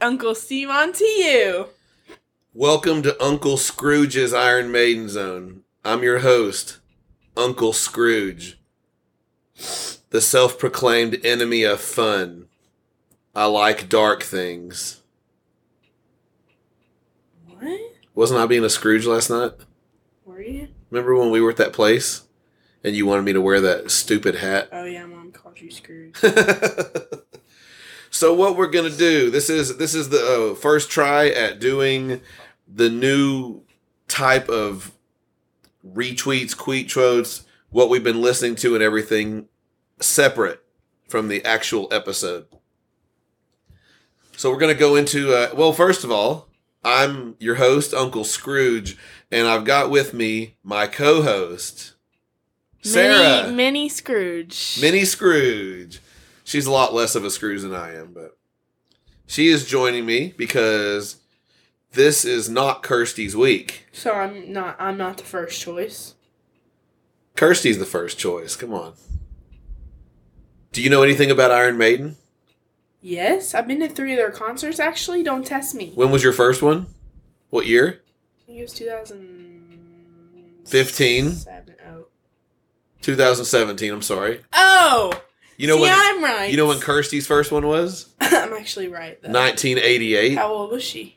Uncle Steve, on to you. Welcome to Uncle Scrooge's Iron Maiden Zone. I'm your host, Uncle Scrooge, the self proclaimed enemy of fun. I like dark things. What? Wasn't I being a Scrooge last night? Were you? Remember when we were at that place and you wanted me to wear that stupid hat? Oh yeah, Mom called you Scrooge. so what we're gonna do? This is this is the uh, first try at doing the new type of retweets, tweets, what we've been listening to, and everything separate from the actual episode. So we're gonna go into uh, well, first of all, I'm your host, Uncle Scrooge, and I've got with me my co-host, Sarah. Mini, mini Scrooge. Mini Scrooge. She's a lot less of a Scrooge than I am, but she is joining me because this is not Kirsty's week. So I'm not. I'm not the first choice. Kirsty's the first choice. Come on. Do you know anything about Iron Maiden? Yes, I've been to three of their concerts. Actually, don't test me. When was your first one? What year? I think it was 2015. 15? Seven, oh. 2017. I'm sorry. Oh. You know See, when? I'm right. You know when Kirsty's first one was? I'm actually right. Though. 1988. How old was she?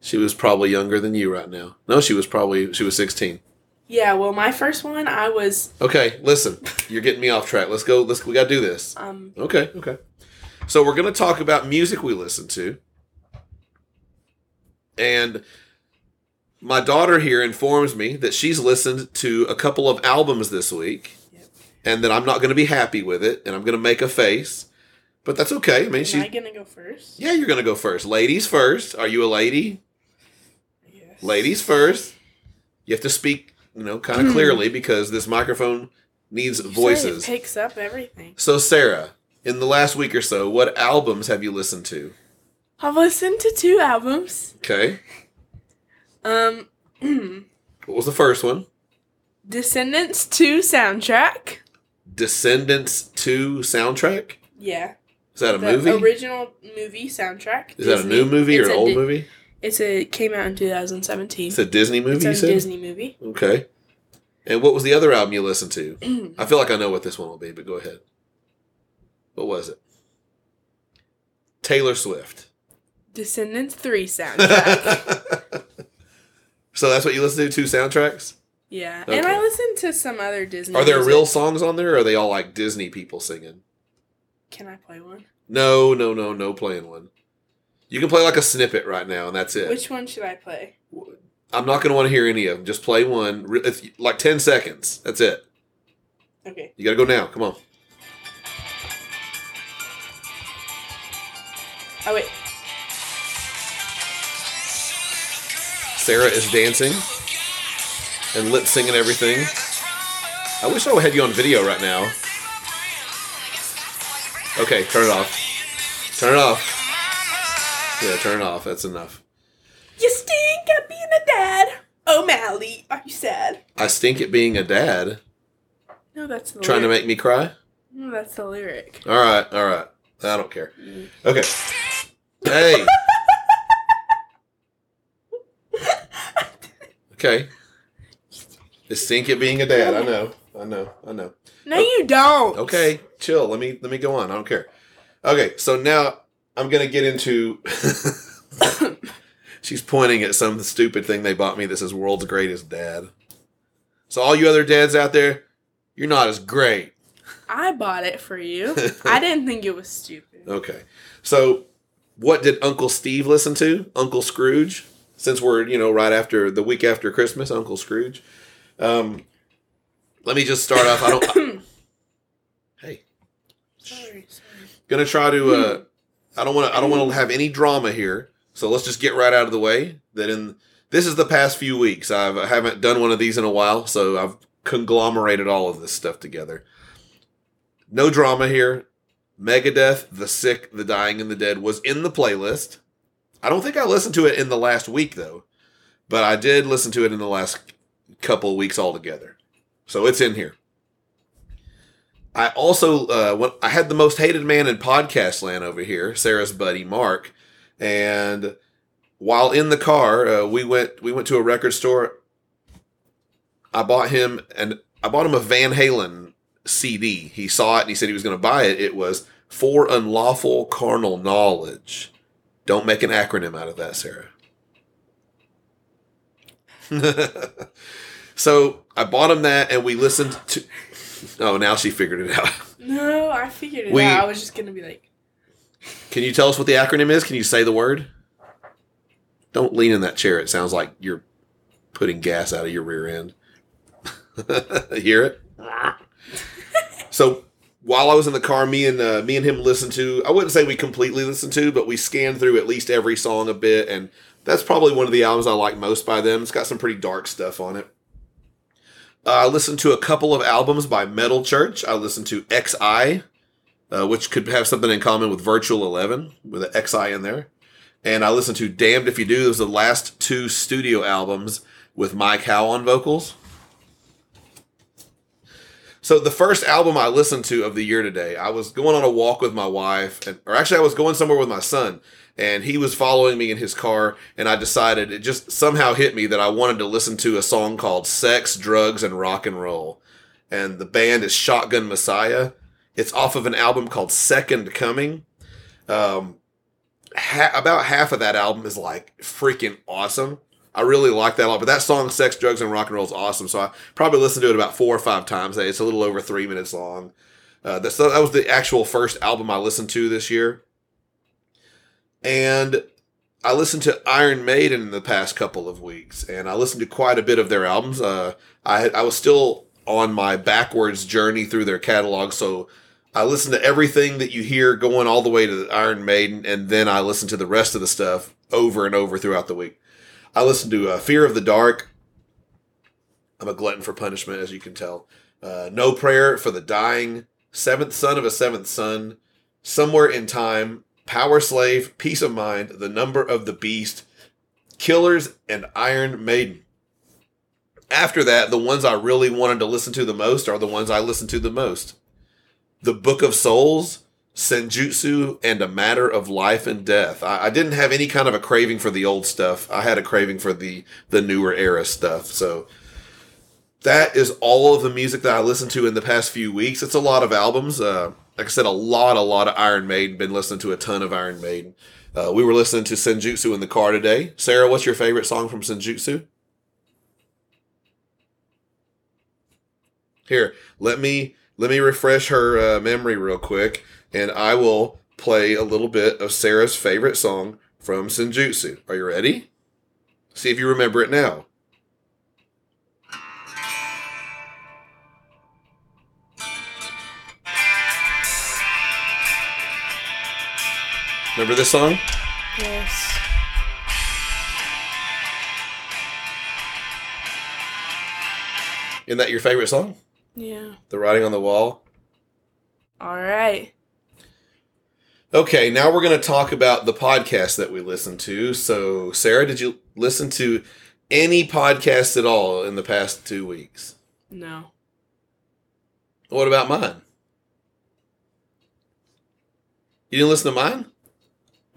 She was probably younger than you right now. No, she was probably she was 16. Yeah. Well, my first one, I was Okay, listen. You're getting me off track. Let's go. Let's we got to do this. um. Okay, okay. So we're going to talk about music we listen to. And my daughter here informs me that she's listened to a couple of albums this week. And that I'm not going to be happy with it and I'm going to make a face. But that's okay. I mean, Am I gonna go first? Yeah, you're going to go first. Ladies first. Are you a lady? Yes. Ladies first. You have to speak, you know, kind of clearly because this microphone needs You say voices. It picks up everything. So, Sarah, in the last week or so, what albums have you listened to? I've listened to two albums. Okay. Um, What was the first one? Descendants 2 soundtrack. Descendants 2 soundtrack? Yeah. Is that a the movie? original movie soundtrack. Is that a new movie or an old Di- movie? It's a it came out in 2017. It's a Disney movie, It's a? Disney movie. Okay. And what was the other album you listened to? I feel like I know what this one will be, but go ahead. What was it? Taylor Swift. Descendants 3 soundtrack. so that's what you listen to, two soundtracks? Yeah. Okay. And I listened to some other Disney Are there music. real songs on there or are they all like Disney people singing? Can I play one? No, no, no, no playing one. You can play like a snippet right now, and that's it. Which one should I play? I'm not going to want to hear any of them. Just play one. Like 10 seconds. That's it. Okay. You got to go now. Come on. Oh wait. Sarah is dancing and lip singing everything. I wish I had you on video right now. Okay, turn it off. Turn it off. Yeah, turn it off. That's enough. You stink at being a dad. O'Malley, are you sad? I stink at being a dad. No, that's the Trying to make me cry? No, that's the lyric. All right, all right. I don't care. Okay. Hey. Okay. I stink at being a dad. I know. I know. I know. No, you don't. Okay, chill. Let me let me go on. I don't care. Okay, so now I'm gonna get into. She's pointing at some stupid thing they bought me that says "World's Greatest Dad." So all you other dads out there, you're not as great. I bought it for you. I didn't think it was stupid. Okay, so what did Uncle Steve listen to? Uncle Scrooge. Since we're you know right after the week after Christmas, Uncle Scrooge. Um, let me just start off. I don't. hey, Sorry, sorry. gonna try to uh i don't want to i don't want to have any drama here so let's just get right out of the way that in this is the past few weeks i've i haven't done one of these in a while so i've conglomerated all of this stuff together no drama here megadeth the sick the dying and the dead was in the playlist i don't think i listened to it in the last week though but i did listen to it in the last couple weeks altogether so it's in here I also uh, when I had the most hated man in podcast land over here, Sarah's buddy Mark, And while in the car, uh, we went we went to a record store. I bought him and I bought him a Van Halen CD. He saw it and he said he was going to buy it. It was for unlawful carnal knowledge. Don't make an acronym out of that, Sarah. so I bought him that, and we listened to. Oh, now she figured it out. No, I figured it We- out. I was just gonna be like, Can you tell us what the acronym is? Can you say the word? Don't lean in that chair. It sounds like you're putting gas out of your rear end. Hear it? so while I was in the car, me and uh, me and him listened to. I wouldn't say we completely listened to, but we scanned through at least every song a bit, and that's probably one of the albums I like most by them. It's got some pretty dark stuff on it. Uh, I listened to a couple of albums by Metal Church. I listened to XI, uh, which could have something in common with Virtual Eleven, with an XI in there. And I listened to Damned If You Do. Those are the last two studio albums with Mike Howe on vocals. So the first album I listened to of the year today, I was going on a walk with my wife, and, or actually I was going somewhere with my son, and he was following me in his car, and I decided it just somehow hit me that I wanted to listen to a song called "Sex, Drugs, and Rock and Roll," and the band is Shotgun Messiah. It's off of an album called Second Coming. Um, ha- about half of that album is like freaking awesome. I really like that a lot. But that song, Sex, Drugs, and Rock and Roll, is awesome. So I probably listened to it about four or five times. It's a little over three minutes long. Uh, that was the actual first album I listened to this year. And I listened to Iron Maiden in the past couple of weeks, and I listened to quite a bit of their albums. Uh, I I was still on my backwards journey through their catalog, so I listened to everything that you hear going all the way to Iron Maiden, and then I listened to the rest of the stuff over and over throughout the week. I listened to uh, Fear of the Dark. I'm a glutton for punishment, as you can tell. Uh, no Prayer for the Dying, Seventh Son of a Seventh Son, Somewhere in Time, Power Slave, Piece of Mind, The Number of the Beast, Killers, and Iron Maiden. After that, the ones I really wanted to listen to the most are the ones I listened to the most. The Book of Souls, Senjutsu, and A Matter of Life and Death. I, I didn't have any kind of a craving for the old stuff. I had a craving for the the newer era stuff. So that is all of the music that I listened to in the past few weeks. It's a lot of albums. Uh, like I said, a lot, a lot of Iron Maiden. Been listening to a ton of Iron Maiden. Uh, we were listening to Senjutsu in the car today. Sarah, what's your favorite song from Senjutsu? Here, let me let me refresh her uh, memory real quick, and I will play a little bit of Sarah's favorite song from Senjutsu. Are you ready? See if you remember it now. Remember this song? yes. Isn't that your favorite song? Yeah. The Writing on the Wall? All right. Okay, now we're going to talk about the podcast that we listen to. So, Sarah, did you listen to any podcast at all in the past two weeks? No. What about mine? You didn't listen to mine?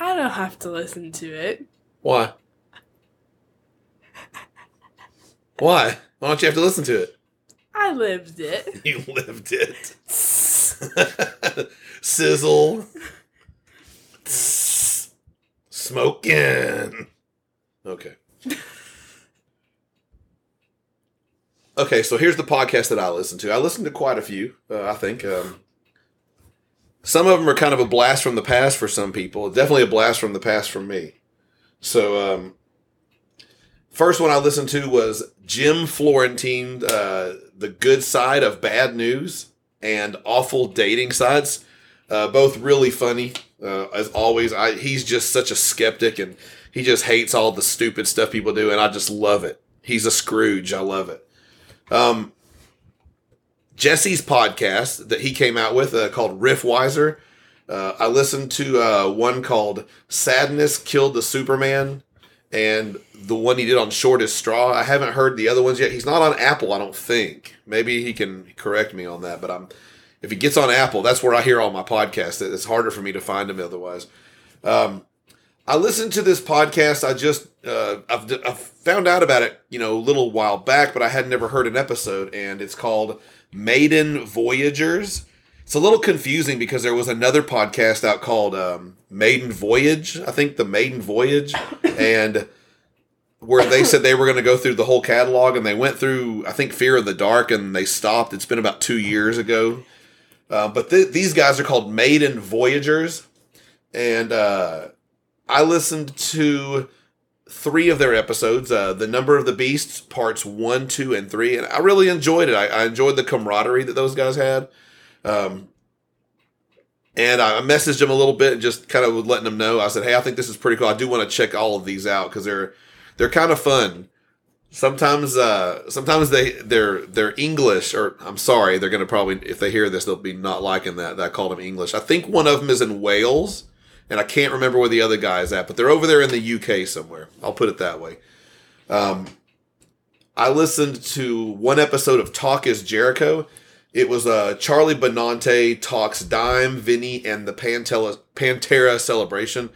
I don't have to listen to it. Why? Why? Why don't you have to listen to it? I lived it. You lived it. Sizzle. Smoking. Okay. Okay, so here's the podcast that I listen to. I listen to quite a few, uh, I think. Um, some of them are kind of a blast from the past for some people. Definitely a blast from the past for me. So, um, first one I listened to was Jim Florentine, uh, The Good Side of Bad News and Awful Dating Sites. Uh, both really funny. Uh, as always, I, he's just such a skeptic and he just hates all the stupid stuff people do, and I just love it. He's a Scrooge. I love it. Um, Jesse's podcast that he came out with uh, called Riffwiser. Uh, I listened to uh, one called Sadness Killed the Superman and the one he did on Shortest Straw. I haven't heard the other ones yet. He's not on Apple, I don't think. Maybe he can correct me on that, but I'm if he gets on Apple, that's where I hear all my podcasts. It's harder for me to find him otherwise. Um, I listened to this podcast. I just uh, I've, I've found out about it, you know, a little while back, but I had never heard an episode, and it's called Maiden Voyagers. It's a little confusing because there was another podcast out called um, Maiden Voyage. I think the Maiden Voyage, and where they said they were going to go through the whole catalog, and they went through I think Fear of the Dark, and they stopped. It's been about two years ago, uh, but th- these guys are called Maiden Voyagers, and uh, I listened to three of their episodes uh, the number of the beasts parts one two and three and i really enjoyed it. I, I enjoyed the camaraderie that those guys had. Um, and i messaged them a little bit and just kind of letting them know. I said hey i think this is pretty cool. I do want to check all of these out because they're they're kind of fun. Sometimes uh sometimes they they're they're english or i'm sorry they're gonna probably if they hear this they'll be not liking that that i called them english. I think one of them is in wales and I can't remember where the other guy is at, but they're over there in the UK somewhere. I'll put it that way. Um, I listened to one episode of Talk is Jericho. It was uh, Charlie Benante talks Dime, Vinnie, and the Pantera, Pantera celebration.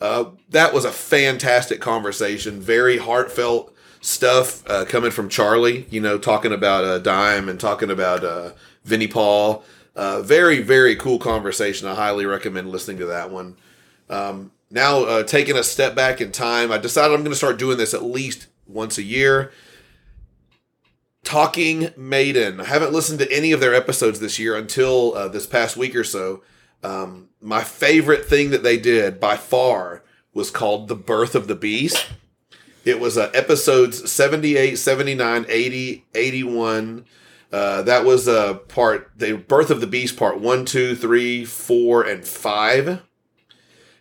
Uh, that was a fantastic conversation, very heartfelt stuff uh, coming from Charlie. You know, talking about uh, Dime and talking about uh, Vinnie Paul. Uh, very, very cool conversation. I highly recommend listening to that one. Um, now, uh, taking a step back in time, I decided I'm going to start doing this at least once a year. Talking Maiden. I haven't listened to any of their episodes this year until uh, this past week or so. Um, my favorite thing that they did by far was called The Birth of the Beast. It was uh, episodes 78, 79, 80, 81. Uh, that was uh, part, the Birth of the Beast, part 1, 2, 3, 4, and 5.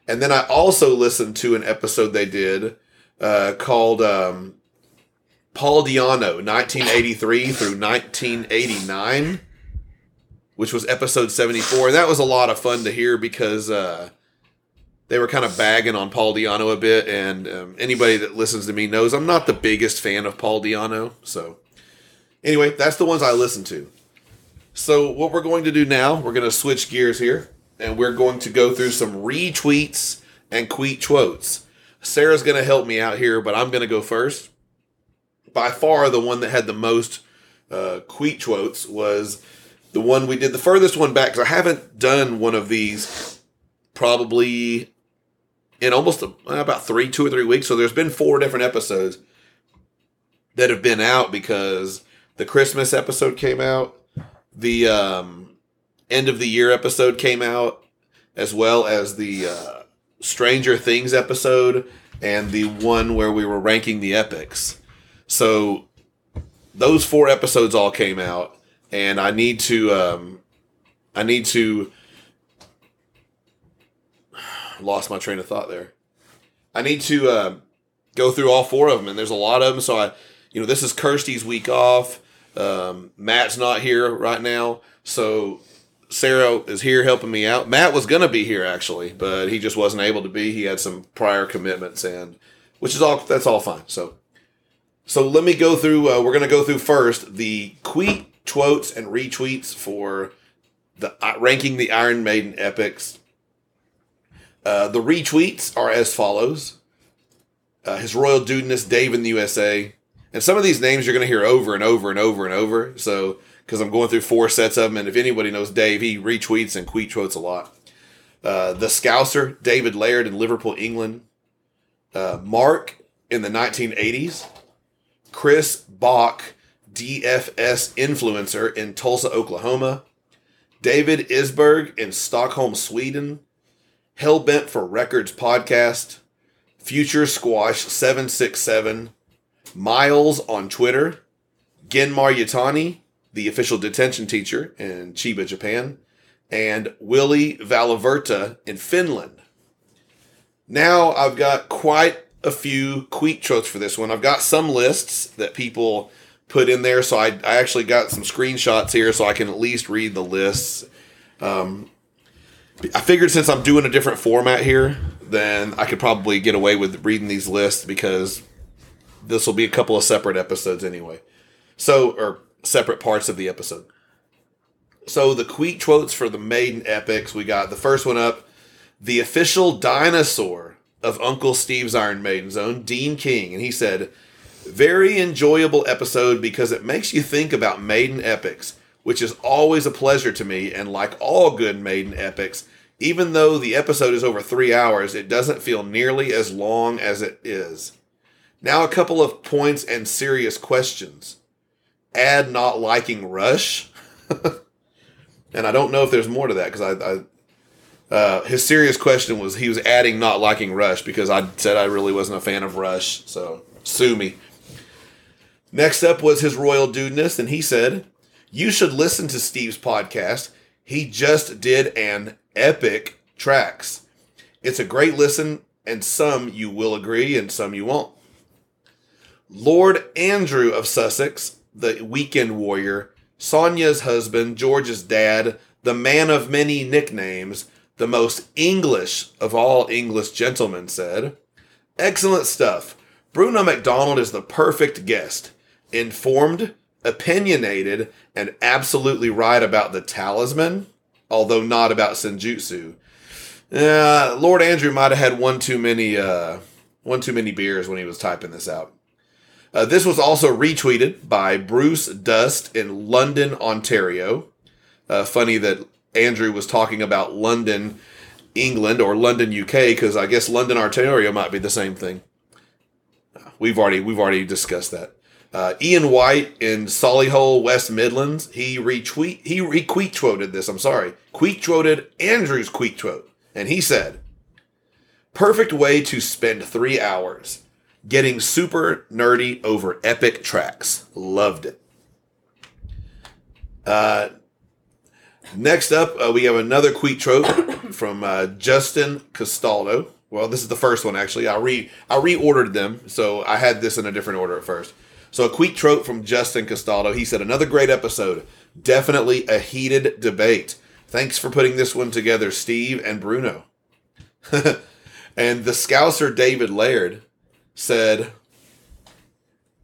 And then I also listened to an episode they did uh, called um, Paul Di'Anno, 1983 through 1989, which was episode 74. And that was a lot of fun to hear because uh, they were kind of bagging on Paul Di'Anno a bit. And um, anybody that listens to me knows I'm not the biggest fan of Paul Di'Anno. So, anyway, that's the ones I listened to. So, what we're going to do now, we're going to switch gears here and we're going to go through some retweets and tweet quotes. Sarah's going to help me out here, but I'm going to go first. By far, the one that had the most uh, quotes was the one we did the furthest one back because I haven't done one of these probably in almost a, about three, two or three weeks. So there's been four different episodes that have been out because the Christmas episode came out, the um, end of the year episode came out, as well as the uh, Stranger Things episode and the one where we were ranking the epics. So those four episodes all came out, and I need to um, I need to lost my train of thought there. I need to uh, go through all four of them, and there's a lot of them. So I, you know, this is Kirsty's week off. Um, Matt's not here right now, so Sarah is here helping me out. Matt was gonna be here actually, but he just wasn't able to be. He had some prior commitments, and which is all that's all fine. So, so let me go through. Uh, we're gonna go through first the tweet, quotes, and retweets for the uh, ranking the Iron Maiden epics. Uh, the retweets are as follows: uh, His Royal Dudeness Dave in the USA, and some of these names you're gonna hear over and over and over and over. So because I'm going through four sets of them. And if anybody knows Dave, he retweets and tweet quotes a lot. Uh, the Scouser, David Laird in Liverpool, England. Uh, Mark in the 1980s. Chris Bach, DFS influencer in Tulsa, Oklahoma. David Isberg in Stockholm, Sweden. Hellbent for Records podcast. Future Squash 767. Miles on Twitter. Genmar Yatani the official detention teacher in Chiba, Japan, and Willie Valaverta in Finland. Now I've got quite a few tweet quotes for this one. I've got some lists that people put in there, so I, I actually got some screenshots here so I can at least read the lists. Um, I figured since I'm doing a different format here, then I could probably get away with reading these lists because this will be a couple of separate episodes anyway. So, or separate parts of the episode. So the tweet quotes for the Maiden epics, we got the first one up. The official dinosaur of Uncle Steve's Iron Maiden Zone, Dean King, and he said, Very enjoyable episode because it makes you think about Maiden epics, which is always a pleasure to me, and like all good Maiden epics, even though the episode is over three hours, it doesn't feel nearly as long as it is. Now, a couple of points and serious questions. Add not liking Rush. and I don't know if there's more to that because I, I uh, his serious question was he was adding not liking Rush because I said I really wasn't a fan of Rush. So sue me. Next up was his royal dudeness, and he said, "You should listen to Steve's podcast. He just did an epic tracks. It's a great listen, and some you will agree, and some you won't." Lord Andrew of Sussex, the weekend warrior, Sonia's husband, George's dad, the man of many nicknames, the most English of all English gentlemen, said, Excellent stuff. Bruno MacDonald is the perfect guest. Informed, opinionated, and absolutely right about the talisman, although not about Senjutsu. Uh, Lord Andrew might have had one too many uh, one too many beers when he was typing this out. Uh, this was also retweeted by Bruce Dust in London, Ontario. Uh, funny that Andrew was talking about London, England, or London, UK, because I guess London, Ontario might be the same thing. We've already we've already discussed that. Uh, Ian White in Solihull, West Midlands, he retweet he requeequoted this. I'm sorry, queequoted Andrew's queequote, and he said, "Perfect way to spend three hours." Getting super nerdy over epic tracks. Loved it. Uh, next up, uh, we have another Queet trope from uh, Justin Castaldo. Well, this is the first one actually. I re I reordered them, so I had this in a different order at first. So a Queet trope from Justin Castaldo. He said another great episode. Definitely a heated debate. Thanks for putting this one together, Steve and Bruno. and the Scouser David Laird said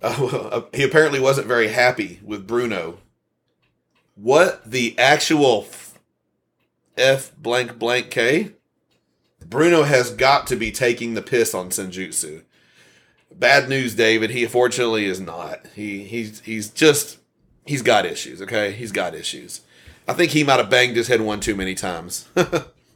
uh, he apparently wasn't very happy with Bruno. What the actual F blank blank K? Bruno has got to be taking the piss on Senjutsu. Bad news, David. He fortunately is not. He he's he's just he's got issues. Okay, he's got issues. I think he might have banged his head one too many times.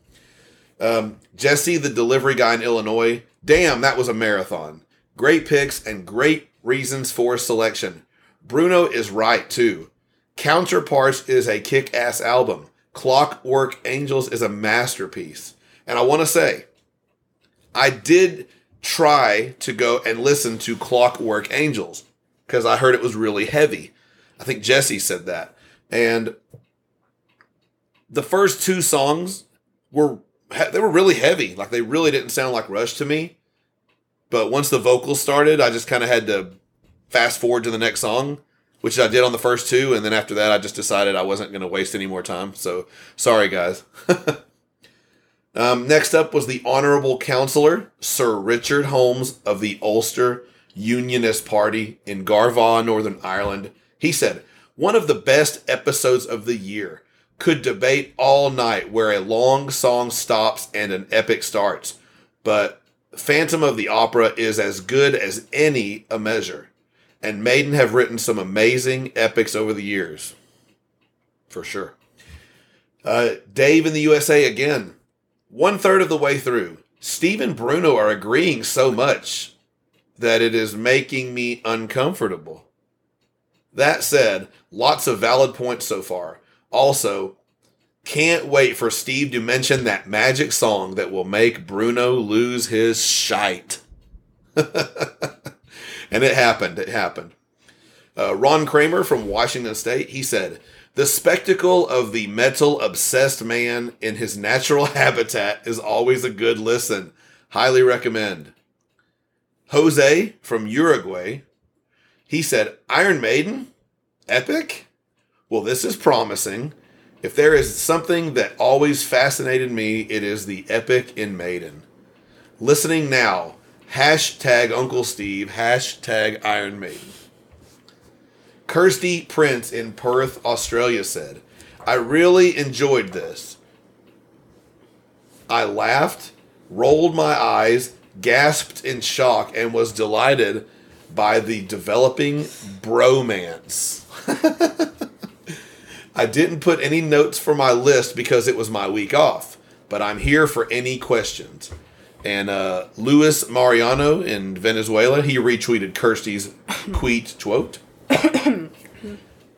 um, Jesse, the delivery guy in Illinois. Damn, that was a marathon. Great picks and great reasons for selection. Bruno is right too. Counterparts is a kick ass album. Clockwork Angels is a masterpiece. And I want to say, I did try to go and listen to Clockwork Angels because I heard it was really heavy. I think Jesse said that. And the first two songs were they were really heavy. Like they really didn't sound like Rush to me. But once the vocals started, I just kind of had to fast forward to the next song, which I did on the first two, and then after that, I just decided I wasn't going to waste any more time. So sorry, guys. um, next up was the Honorable Counselor, Sir Richard Holmes of the Ulster Unionist Party in Garvagh, Northern Ireland. He said, One of the best episodes of the year. Could debate all night where a long song stops and an epic starts. But Phantom of the Opera is as good as any a measure, and Maiden have written some amazing epics over the years, for sure. Uh, Dave in the USA again, one third of the way through. Steve and Bruno are agreeing so much that it is making me uncomfortable. That said, lots of valid points so far. Also, can't wait for Steve to mention that magic song that will make Bruno lose his shite. and it happened. It happened. Uh, Ron Kramer from Washington State, he said, The spectacle of the metal obsessed man in his natural habitat is always a good listen. Highly recommend. Jose from Uruguay, he said, Iron Maiden? Epic? Well, this is promising. If there is something that always fascinated me, it is the epic in Maiden. Listening now, hashtag Uncle Steve, hashtag Iron Maiden. Kirsty Prince in Perth, Australia said, I really enjoyed this. I laughed, rolled my eyes, gasped in shock and was delighted by the developing bromance. I didn't put any notes for my list because it was my week off, but I'm here for any questions. And uh, Luis Mariano in Venezuela, he retweeted Kirsty's tweet, quote.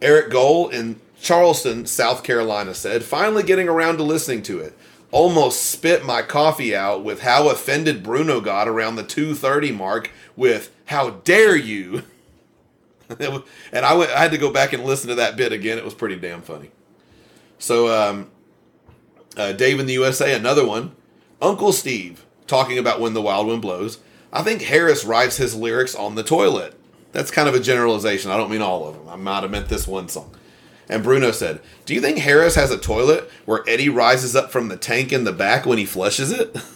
Eric Gold in Charleston, South Carolina said, finally getting around to listening to it. Almost spit my coffee out with how offended Bruno got around the 230 mark with how dare you. and I went I had to go back and listen to that bit again. It was pretty damn funny. So um, uh, Dave in the USA, another one. Uncle Steve talking about when the wild wind blows. I think Harris writes his lyrics on the toilet. That's kind of a generalization. I don't mean all of them. I might have meant this one song. And Bruno said, Do you think Harris has a toilet where Eddie rises up from the tank in the back when he flushes it?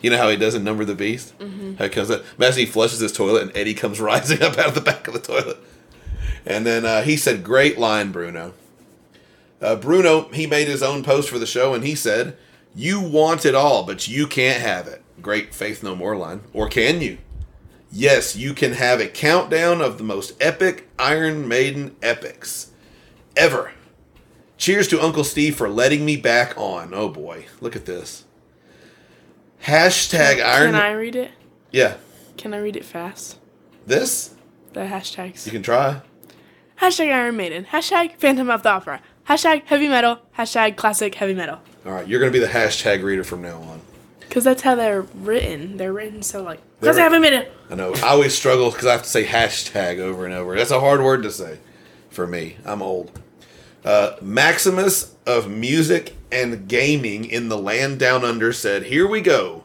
You know how he does in Number the Beast? Mm-hmm. How he comes up. Imagine he flushes his toilet and Eddie comes rising up out of the back of the toilet. And then uh, he said, Great line, Bruno. Uh, Bruno, he made his own post for the show and he said, You want it all, but you can't have it. Great Faith No More line. Or can you? Yes, you can have a countdown of the most epic Iron Maiden epics ever. Cheers to Uncle Steve for letting me back on. Oh boy, look at this. Hashtag Iron. Can I read it? Yeah, Can I read it fast? this The hashtags. you can try. Hashtag Iron Maiden. Hashtag Phantom of the Opera. Hashtag heavy metal. Hashtag classic heavy metal. All right, you're gonna be the hashtag reader from now on. Because that's how they're written. They're written so like. They're Classic heavy metal. I know. I always struggle because I have to say hashtag over and over. That's a hard word to say for me. I'm old. Uh, Maximus of music and gaming in the land down under said, "Here we go."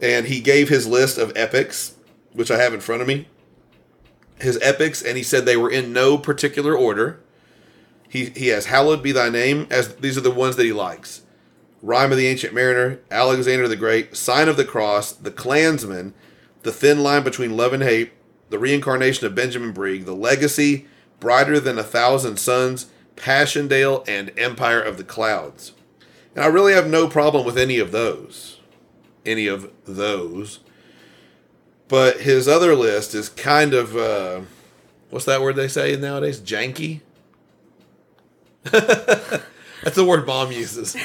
And he gave his list of epics, which I have in front of me. His epics, and he said they were in no particular order. He he has "Hallowed Be Thy Name" as these are the ones that he likes. Rhyme of the Ancient Mariner, Alexander the Great, Sign of the Cross, The Klansman, The Thin Line Between Love and Hate, The Reincarnation of Benjamin Breeg, The Legacy, Brighter Than a Thousand Suns, Passchendaele, and Empire of the Clouds. And I really have no problem with any of those. Any of those. But his other list is kind of, uh, what's that word they say nowadays? Janky? That's the word mom uses.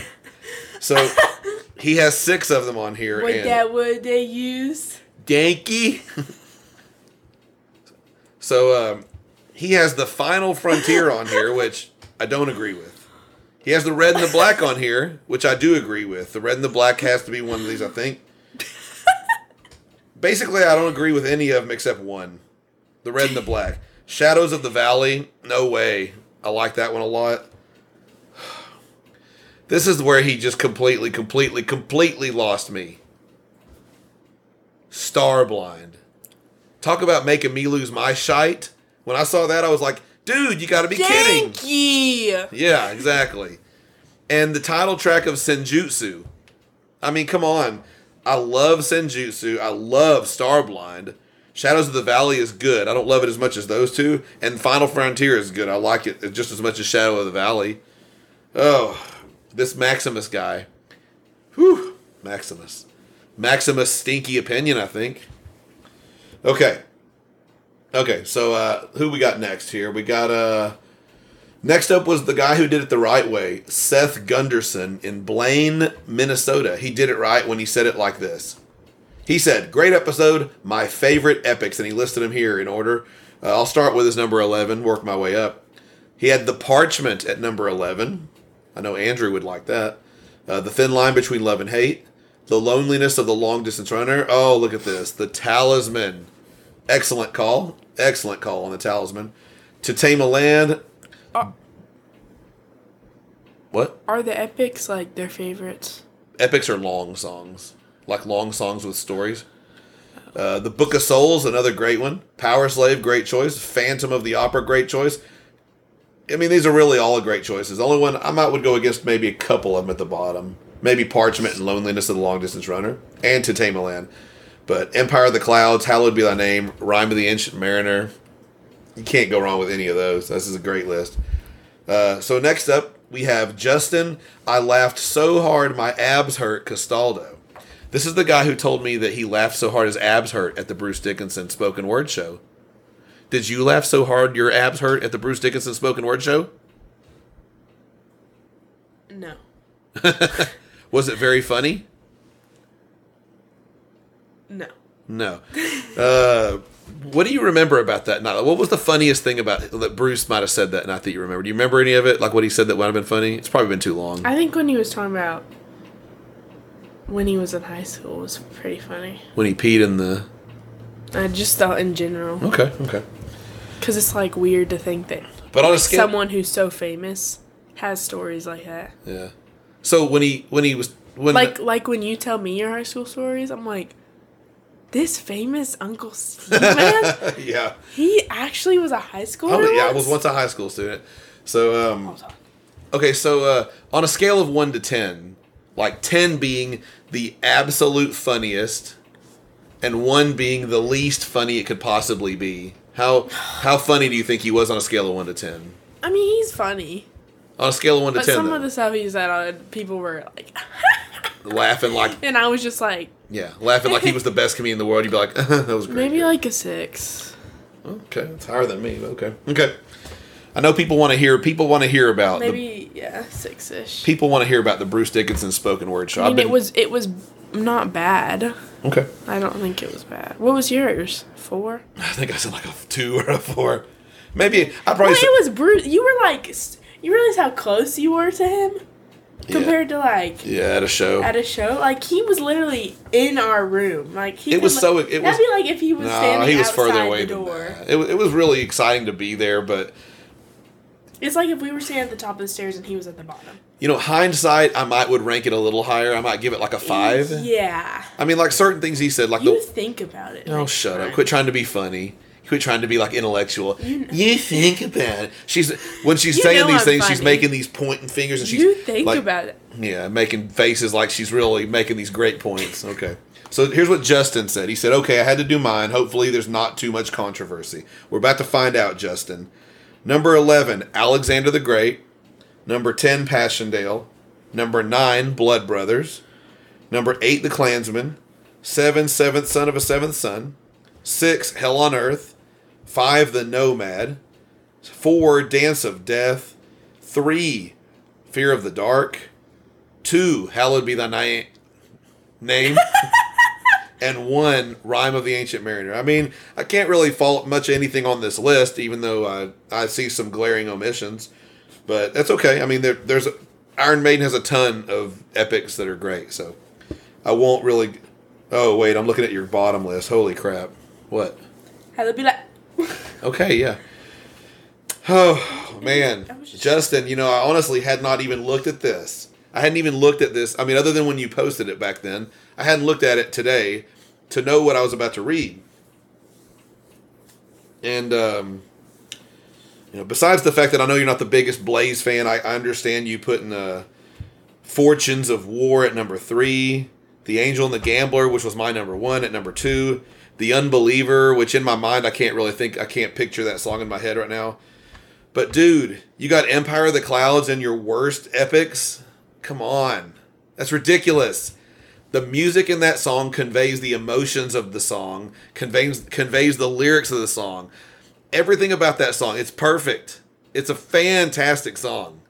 So he has six of them on here. What that word they use? Danky. so um, he has the final frontier on here, which I don't agree with. He has the red and the black on here, which I do agree with. The red and the black has to be one of these, I think. Basically, I don't agree with any of them except one. The red and the black. Shadows of the Valley, no way. I like that one a lot. This is where he just completely, completely, completely lost me. Starblind. Talk about making me lose my shite. When I saw that, I was like, dude, you gotta be kidding. Yankee. Yeah, exactly. And the title track of Senjutsu. I mean, come on. I love Senjutsu. I love Starblind. Shadows of the Valley is good. I don't love it as much as those two. And Final Frontier is good. I like it just as much as Shadow of the Valley. Oh, this Maximus guy. Whew. Maximus. Maximus stinky opinion, I think. Okay. Okay, so uh who we got next here? We got uh Next up was the guy who did it the right way, Seth Gunderson in Blaine, Minnesota. He did it right when he said it like this. He said, Great episode, my favorite epics, and he listed them here in order. Uh, I'll start with his number 11, work my way up. He had The Parchment at number 11. I know Andrew would like that. Uh, the Thin Line Between Love and Hate. The Loneliness of the Long Distance Runner. Oh, look at this. The Talisman. Excellent call. Excellent call on the Talisman. To Tame a Land. What? Are the epics like their favorites? Epics are long songs, like long songs with stories. Uh, the Book of Souls, another great one. Powerslave, great choice. Phantom of the Opera, great choice. I mean, these are really all great choices. The only one I might would go against maybe a couple of them at the bottom. Maybe Parchment and Loneliness of the Long Distance Runner, and To Tame a Land. But Empire of the Clouds, Hallowed Be Thy Name, Rhyme of the Ancient Mariner. You can't go wrong with any of those. This is a great list. Uh, so next up, we have Justin. I laughed so hard my abs hurt. Castaldo. This is the guy who told me that he laughed so hard his abs hurt at the Bruce Dickinson spoken word show. Did you laugh so hard your abs hurt at the Bruce Dickinson spoken word show? No. Was it very funny? No. No. Uh, what do you remember about that night? What was the funniest thing about that Bruce might have said that night that you remember? Do you remember any of it? Like what he said that might have been funny? It's probably been too long. I think when he was talking about when he was in high school was pretty funny. When he peed in the. I just thought in general. Okay, okay. Because it's like weird to think that But on a scale. someone who's so famous has stories like that. Yeah. So when he when he was when Like like when you tell me your high school stories, I'm like, this famous Uncle Steve man, yeah. he actually was a high schooler. Oh, yeah, I was once a high school student. So um okay, so uh on a scale of 1 to 10, like 10 being the absolute funniest and 1 being the least funny it could possibly be. How how funny do you think he was on a scale of 1 to 10? I mean, he's funny, On a scale of 1 to but 10 some though, of the stuff he said, on people were like, laughing like and I was just like, yeah, laughing like he was the best comedian in the world. You'd be like, that was great. maybe like a six. Okay, it's higher than me. Okay, okay. I know people want to hear. People want to hear about. The, Maybe yeah, six ish. people want to hear about the Bruce Dickinson spoken word show. I mean, been, it was it was not bad. okay. I don't think it was bad. What was yours? Four. I think I said like a two or a four. Maybe I probably Well, said, it was Bruce. You were like, you realize how close you were to him compared to like yeah at a show. at a show. Like he was literally in our room. Like he. It was like- so- it that'd was- be like if he was no, standing he was outside further away the door. It, it was really exciting to be there, but It's like if we were standing at the top of the stairs and he was at the bottom. you know, hindsight, I might would rank it a little higher. I might give it like a five. Yeah. I mean, like certain things he said, like You the think about it. Oh, shut time. up! Quit trying to be funny. Trying to be like intellectual. You You, think about it. She's when she's You saying these things, she's making these pointing fingers, and she's You think like, about it. Yeah, making faces like she's really making these great points. Okay. So here's what Justin said. He said, "Okay, I had to do mine. Hopefully, there's not too much controversy. We're about to find out." Justin, number eleven, Alexander the Great. Number ten, Passchendaele. Number nine, Blood Brothers. Number eight, The Klansman. Seven, Seventh Son of a Seventh Son. Six, Hell on Earth. Five, The Nomad. Four, Dance of Death. Three, Fear of the Dark. Two, Hallowed be thy na- name. and one, Rhyme of the Ancient Mariner. I mean, I can't really fault much anything on this list, even though I, I see some glaring omissions. But that's okay. I mean, there, there's a, Iron Maiden has a ton of epics that are great, so I won't really. Oh wait, I'm looking at your bottom list. Holy crap! What? To be like. Okay, yeah. Oh man, just- Justin, you know, I honestly had not even looked at this. I hadn't even looked at this. I mean, other than when you posted it back then, I hadn't looked at it today to know what I was about to read. And um, you know, besides the fact that I know you're not the biggest Blaze fan, I, I understand you putting uh, Fortunes of War at number three, The Angel and the Gambler, which was my number one, at number two, The Unbeliever, which in my mind I can't really think, I can't picture that song in my head right now. But dude, you got Empire of the Clouds in your worst epics? Come on. That's ridiculous. The music in that song conveys the emotions of the song, conveys conveys the lyrics of the song. Everything about that song, it's perfect. It's a fantastic song.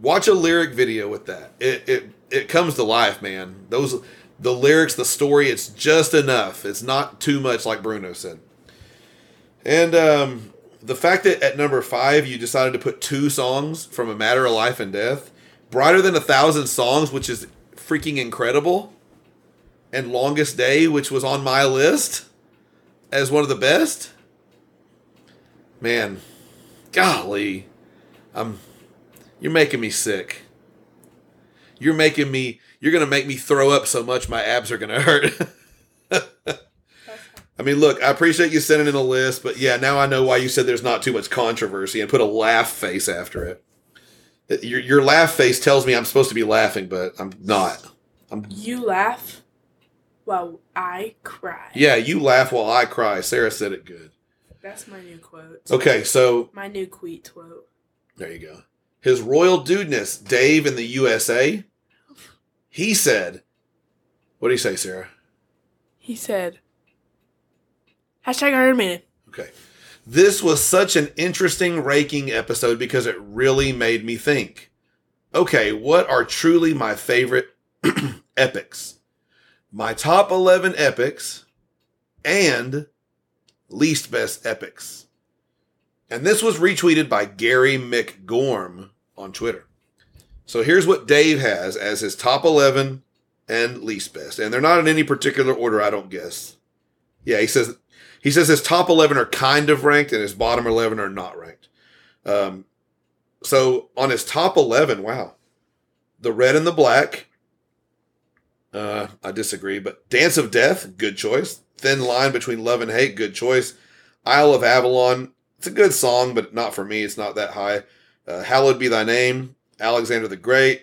Watch a lyric video with that. It it it comes to life, man. Those the lyrics, the story, it's just enough. It's not too much like Bruno said. And um the fact that at number five you decided to put two songs from a matter of life and death, brighter than a thousand songs, which is freaking incredible, and longest day, which was on my list as one of the best. Man, golly, I'm you're making me sick. You're making me. You're gonna make me throw up so much my abs are gonna hurt. I mean, look, I appreciate you sending in a list, but yeah, now I know why you said there's not too much controversy and put a laugh face after it. It- Your, your laugh face tells me I'm supposed to be laughing, but I'm not. I'm You laugh while I cry. yeah. You laugh while I cry. Sarah said it good. That's my new quote. Okay, so My new tweet quote. there you go. His Royal Dudeness Dave in the USA. He said, What do you say, Sarah? He said, hashtag Iron Maiden. Okay. This was such an interesting raking episode because it really made me think. Okay, what are truly my favorite epics? My top 11 epics and least best epics. And this was retweeted by Gary McGorm on Twitter. So here's what Dave has as his top 11 and least best. And they're not in any particular order, I don't guess. Yeah, he says he says his top 11 are kind of ranked and his bottom 11 are not ranked. Um, so on his top 11, wow. The red and the black. Uh, I disagree, but Dance of Death, good choice. Thin line between love and hate, good choice. Isle of Avalon, it's a good song, but not for me. It's not that high. Uh, Hallowed be thy name. Alexander the Great.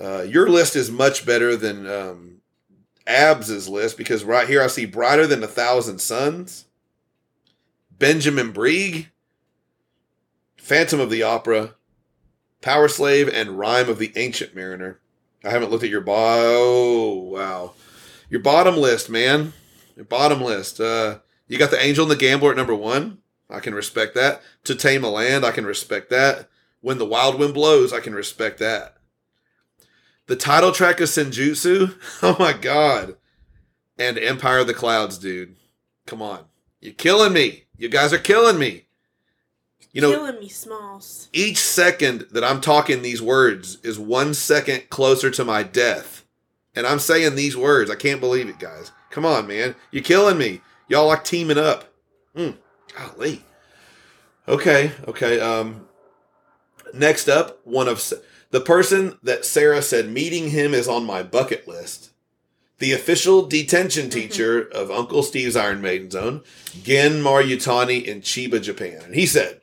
Uh, your list is much better than um, Abs's list because right here I see Brighter Than a Thousand Suns, Benjamin Breeg, Phantom of the Opera, Powerslave, and Rhyme of the Ancient Mariner. I haven't looked at your bo- oh wow, your bottom list, man. Your bottom list. Uh, you got the Angel and the Gambler at number one. I can respect that. To Tame a Land, I can respect that. When the Wild Wind Blows, I can respect that. The title track of Senjutsu, oh my god. And Empire of the Clouds, dude. Come on. You're killing me. You guys are killing me. You know, Killing me, Smalls. each second that I'm talking these words is one second closer to my death. And I'm saying these words. I can't believe it, guys. Come on, man. You're killing me. Y'all like teaming up. Hmm. Golly. Okay, okay. Um next up, one of the person that Sarah said meeting him is on my bucket list. The official detention teacher of Uncle Steve's Iron Maiden Zone, Gen Maryutani in Chiba, Japan. And he said,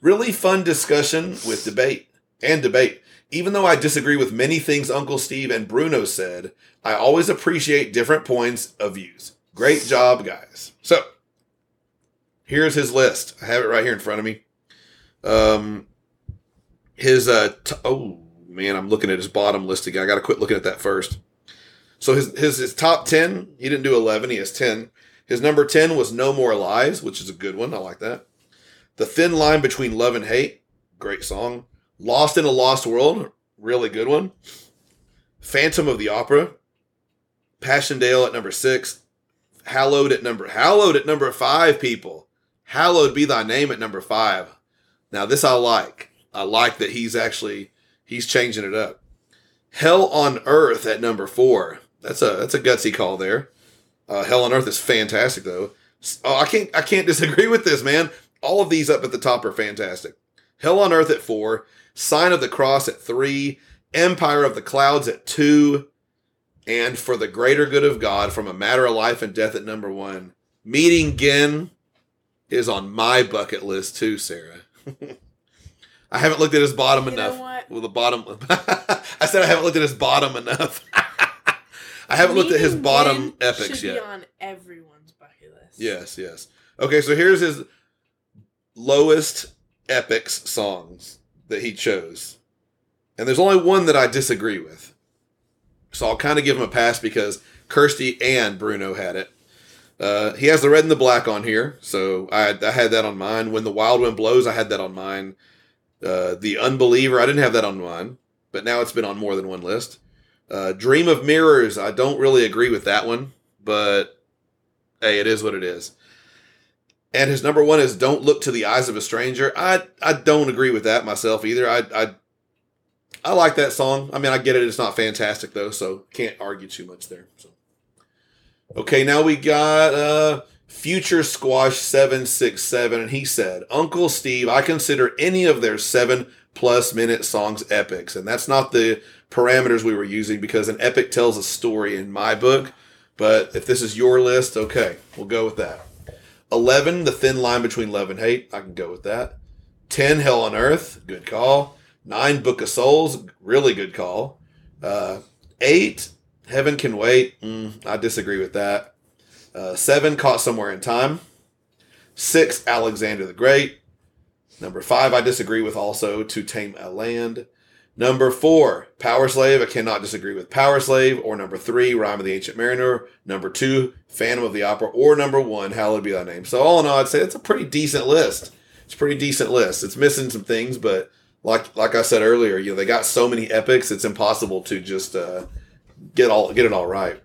Really fun discussion with debate and debate. Even though I disagree with many things Uncle Steve and Bruno said, I always appreciate different points of views. Great job, guys. So, here's his list. I have it right here in front of me. Um, his uh, t- oh man, I'm looking at his bottom list again. I got to quit looking at that first. So his his his top ten, he didn't do eleven. He has ten. His number ten was No More Lies, which is a good one. I like that. The Thin Line Between Love and Hate, great song. Lost in a Lost World, really good one. Phantom of the Opera, Passchendaele at number six, Hallowed at number Hallowed at number five. People, Hallowed be Thy Name at number five. Now this I like. I like that he's actually he's changing it up. Hell on Earth at number four. That's a that's a gutsy call there. Uh, Hell on Earth is fantastic though. Oh, I can't I can't disagree with this man. All of these up at the top are fantastic. Hell on Earth at four, Sign of the Cross at three, Empire of the Clouds at two, and For the Greater Good of God from A Matter of Life and Death at number one. Meeting Gin is on my bucket list too, Sarah. I haven't looked at his bottom You enough. Well, the bottom. I said I haven't looked at his bottom enough. I haven't looked at his bottom epics should yet. Be on everyone's bucket list. Yes, yes. Okay, so here's his lowest epics songs that he chose. And there's only one that I disagree with. So I'll kind of give him a pass because Kirsty and Bruno had it. Uh, he has the red and the black on here, so I, I had that on mine. When the wild wind blows, I had that on mine. Uh, the unbeliever, I didn't have that on mine, but now it's been on more than one list. Uh, Dream of Mirrors, I don't really agree with that one, but hey, it is what it is. And his number one is "Don't Look to the Eyes of a Stranger." I I don't agree with that myself either. I I I like that song. I mean, I get it. It's not fantastic though, so can't argue too much there. So okay, now we got uh Future Squash seven six seven, and he said, "Uncle Steve, I consider any of their seven plus minute songs epics, and that's not the parameters we were using because an epic tells a story in my book." But if this is your list, okay, we'll go with that. 11, The Thin Line Between Love and Hate. I can go with that. 10, Hell on Earth. Good call. 9, Book of Souls. Really good call. Uh, 8, Heaven Can Wait. Mm, I disagree with that. Uh, 7, Caught Somewhere in Time. 6, Alexander the Great. Number 5, I disagree with also, To Tame a Land. Number four, Powerslave. I cannot disagree with Powerslave. Or number three, Rhyme of the Ancient Mariner. Number two, Phantom of the Opera. Or number one, Hallowed Be Thy Name. So all in all, I'd say it's a pretty decent list. It's a pretty decent list. It's missing some things, but like like I said earlier, you know they got so many epics, it's impossible to just uh, get all get it all right.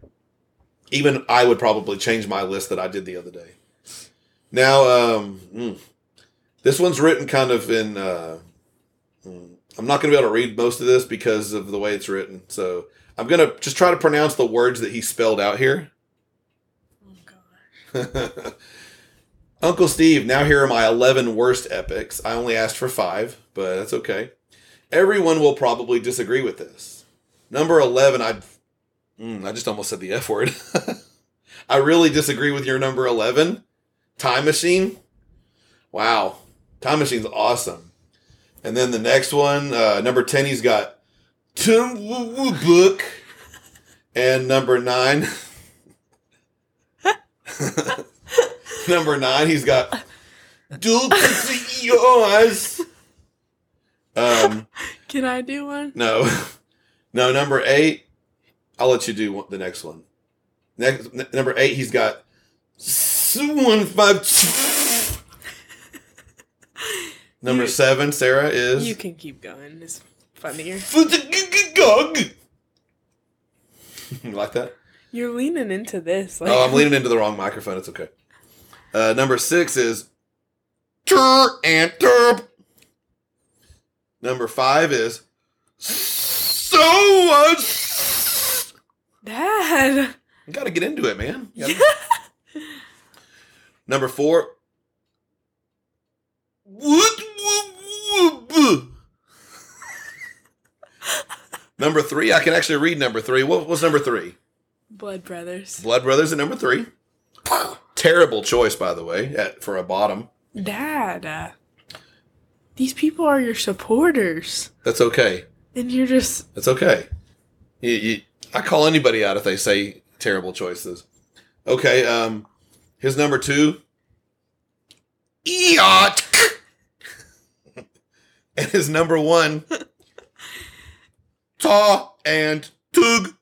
Even I would probably change my list that I did the other day. Now, um, mm, this one's written kind of in. Uh, mm, I'm not going to be able to read most of this because of the way it's written. So I'm going to just try to pronounce the words that he spelled out here. Oh god. Uncle Steve, now here are my 11 worst epics. I only asked for five, but that's okay. Everyone will probably disagree with this. Number 11, I mm, I just almost said the F word. I really disagree with your number 11. Time Machine. Wow. Time Machine's awesome. And then the next one, uh, number 10, he's got Tim Book. And number 9. number 9, he's got Dulce yours. Um, Can I do one? no. No, number 8, I'll let you do the next one. Next n- number 8, he's got one five. Number You- seven, Sarah is. You can keep going. It's funnier. You like that? You're leaning into this. Like, Oh, I'm leaning into the wrong microphone. It's okay. Uh, number six is tur and turp. Number five is so much. Dad. You got to get into it, man. Gotta- Number four. Number three, I can actually read number three. What was number three? Blood Brothers. Blood Brothers at number three. Terrible choice, by the way, at, for a bottom. Dad. uh, these people are your supporters. That's okay. And you're just. That's okay. You, you, I call anybody out if they say terrible choices. Okay, um, his number two. Eot. and his number one. Ta and Tug.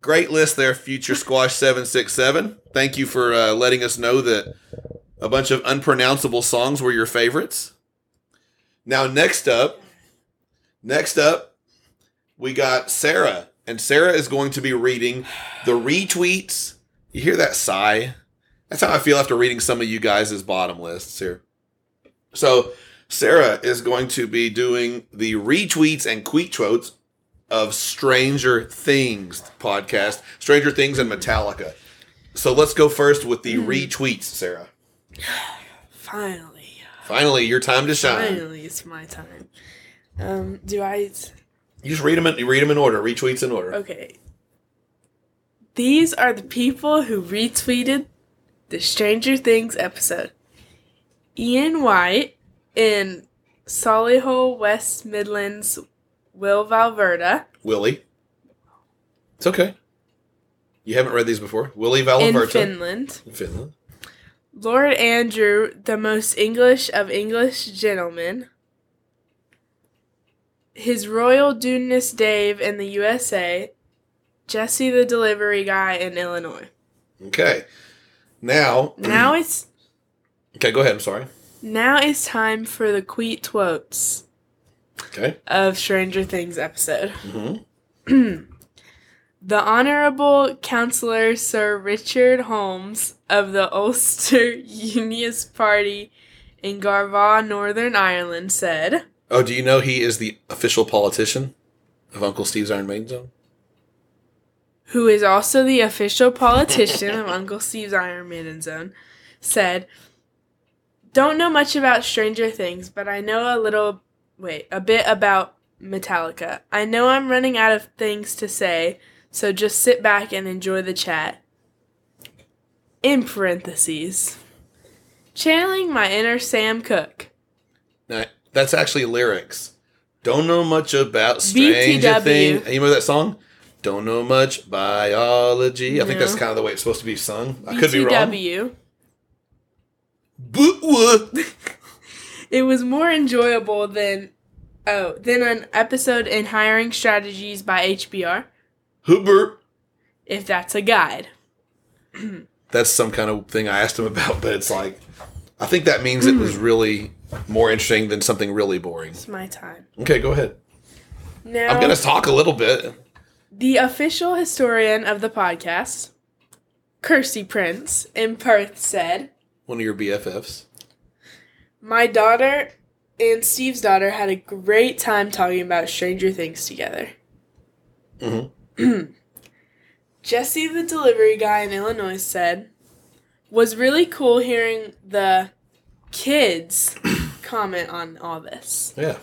Great list there, Future Squash 767. Thank you for uh, letting us know that a bunch of unpronounceable songs were your favorites. Now, next up, next up, we got Sarah. And Sarah is going to be reading the retweets. You hear that sigh? That's how I feel after reading some of you guys' bottom lists here. So, Sarah is going to be doing the retweets and quotes of Stranger Things podcast, Stranger Things and Metallica. So let's go first with the retweets, Sarah. Finally. Finally, your time to shine. Finally, it's my time. Um, do I. You just read them. In, you read them in order. Retweets in order. Okay. These are the people who retweeted the Stranger Things episode. Ian White in Solihull, West Midlands, Will Valverda. Willie. It's okay. You haven't read these before. Willie In Finland. In Finland. Lord Andrew, the most English of English gentlemen. His Royal Dudeness Dave in the USA. Jesse the delivery guy in Illinois. Okay. Now. Now it's Okay, go ahead. I'm sorry. now it's time for the Queet Twotes Okay. of Stranger Things episode. hmm The Honorable Counselor Sir Richard Holmes of the Ulster Unionist Party in Garvagh, Northern Ireland said, Oh, do you know he is the official politician of Uncle Steve's Iron Maiden Zone? who is also the official politician of Uncle Steve's Iron Maiden Zone, said, Don't know much about Stranger Things, but I know a little, wait, a bit about Metallica. I know I'm running out of things to say, so just sit back and enjoy the chat. In parentheses, channeling my inner Sam Cooke. Now, that's actually lyrics. Don't know much about Stranger BTW. Things. You remember that song? Don't know much biology. I think that's kind of the way it's supposed to be sung. I could be wrong. BTW. It was more enjoyable than Oh, then an episode in Hiring Strategies by HBR, Hubert. if that's a guide. That's some kind of thing I asked him about, but it's like, I think that means it was really more interesting than something really boring. It's my time. Okay, go ahead. Now, I'm gonna talk a little bit. the official historian of the podcast, Kirsty Prince, in Perth said, One of your BFFs. My daughter and Steve's daughter had a great time talking about Stranger Things together. Mhm. Jesse, the delivery guy in Illinois, said, was really cool hearing the kids comment on all this. Yeah.